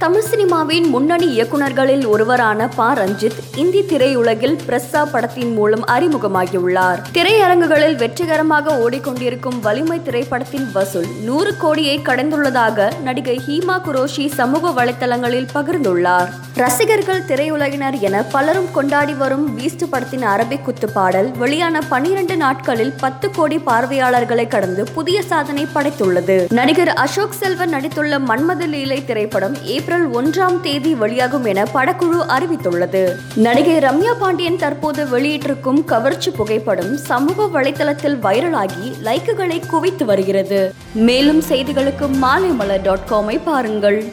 தமிழ் சினிமாவின் முன்னணி இயக்குநர்களில் ஒருவரான ப. ரஞ்சித் இந்தி திரையுலகில் பிரஸ்ஸா படத்தின் மூலம் அறிமுகமாகியுள்ளார். திரையரங்குகளில் வெற்றிகரமாக ஓடிக்கொண்டிருக்கும் வலிமை திரைப்படத்தின் வசூல் நூறு கோடியை கடந்துள்ளதாக நடிகை ஹீமா குரோஷி சமூக வலைத்தளங்களில் பகிர்ந்துள்ளார். ரசிகர்கள் திரையுலகினர் என பலரும் கொண்டாடி வரும் பீஸ்ட் படத்தின் அரபிக் குத்து பாடல் வெளியான பனிரெண்டு நாட்களில் பத்து கோடி பார்வையாளர்களை கடந்து புதிய சாதனை படைத்துள்ளது. நடிகர் அசோக் செல்வன் நடித்துள்ள மன்மத லீலை திரைப்படம் ஏப்ரல் ஒன்றாம் தேதி வெளியாகும் என படக்குழு அறிவித்துள்ளது. நடிகை ரம்யா பாண்டியன் தற்போது வெளியிட்டிருக்கும் கவர்ச்சி புகைப்படம் சமூக வலைதளத்தில் வைரலாகி லைக்குகளை குவித்து வருகிறது. மேலும் செய்திகளுக்கு மாலைமலர் டாட் காமை பாருங்கள்.